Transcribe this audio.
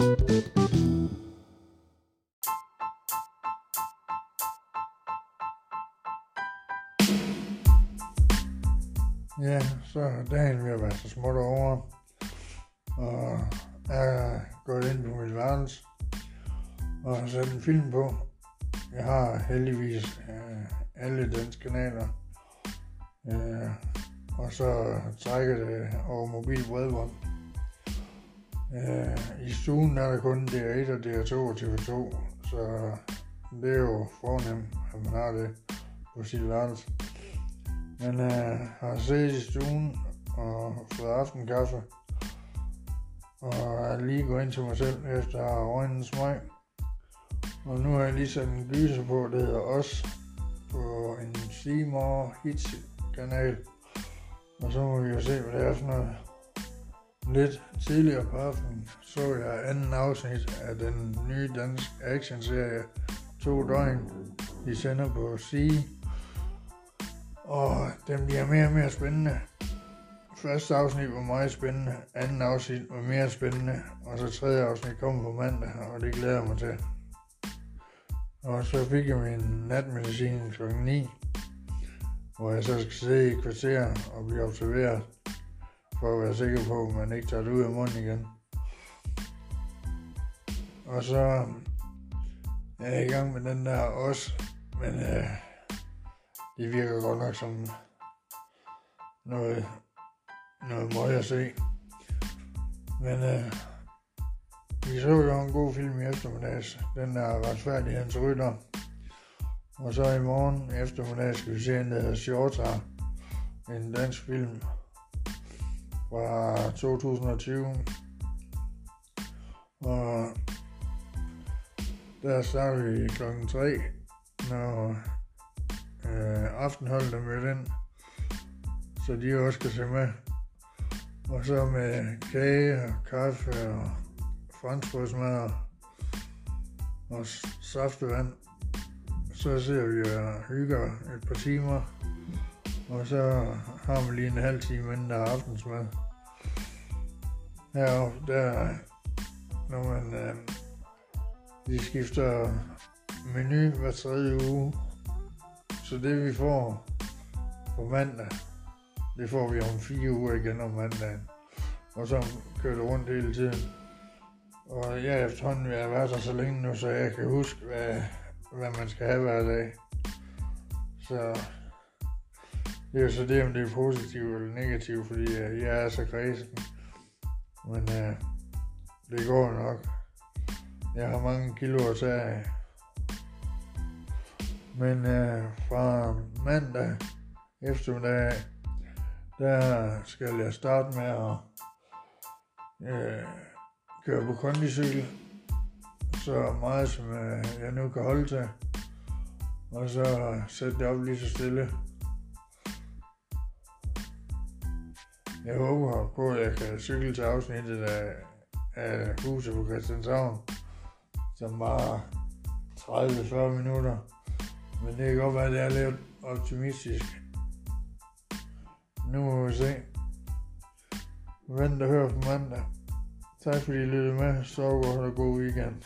Ja, så er dagen ved at være så småt over, og jeg er gået ind på mit værelse og har sat en film på. Jeg har heldigvis øh, alle danske kanaler, øh, og så trækker det over mobilbredbånd. Øh, I stuen er der kun DR1 og DR2 og TV2, så det er jo fornemt, at man har det på sit værelse. Men øh, har siddet i stuen og fået aftenkaffe, og er lige gået ind til mig selv efter at have røgnet smøg. Og nu har jeg lige sat en gyser på, det hedder Os, på en Seymour Hits kanal. Og så må vi jo se, hvad det er for noget. Lidt tidligere på aftenen så jeg anden afsnit af den nye danske actionserie To døgn. De sender på C. Og den bliver mere og mere spændende. Første afsnit var meget spændende, anden afsnit var mere spændende, og så tredje afsnit kommer på mandag, og det glæder jeg mig til. Og så fik jeg min natmedicin kl. 9, hvor jeg så skal sidde i kvarter og blive observeret, for at være sikker på, at man ikke tager det ud af munden igen. Og så er jeg i gang med den der også, men øh, det virker godt nok som noget, noget møg at se. Men øh, vi så jo en god film i eftermiddags. Den der retfærdighedens rytter. Og så i morgen eftermiddag skal vi se en, der hedder Shorter, En dansk film fra 2020. Og der starter vi klokken 3, når øh, aftenholdet er mødt ind, så de også kan se med. Og så med kage og kaffe og franskbrødsmad og saftevand. Så ser vi og hygger et par timer, og så har vi lige en halv time inden der er aftensmad. Ja, der, når man øh, de skifter menu hver tredje uge, så det vi får på mandag, det får vi om fire uger igen om mandagen. Og så kører det rundt hele tiden. Og jeg er efterhånden ved at være der så længe nu, så jeg kan huske, hvad, hvad man skal have hver dag. Så det er jo så det, om det er positivt eller negativt, fordi jeg er så kredsen. Men øh, det går nok. Jeg har mange kilo at tage. Men øh, fra mandag eftermiddag, der skal jeg starte med at øh, køre på kondicykel, så meget som øh, jeg nu kan holde til, og så sætte det op lige så stille. Jeg håber på, at jeg kan cykle til afsnittet af, af huset på Christianshavn, som var 30-40 minutter. Men det kan godt være, at det er lidt optimistisk. Nu må vi se. Vent og hør på mandag. Tak fordi I lyttede med. Så godt og god weekend.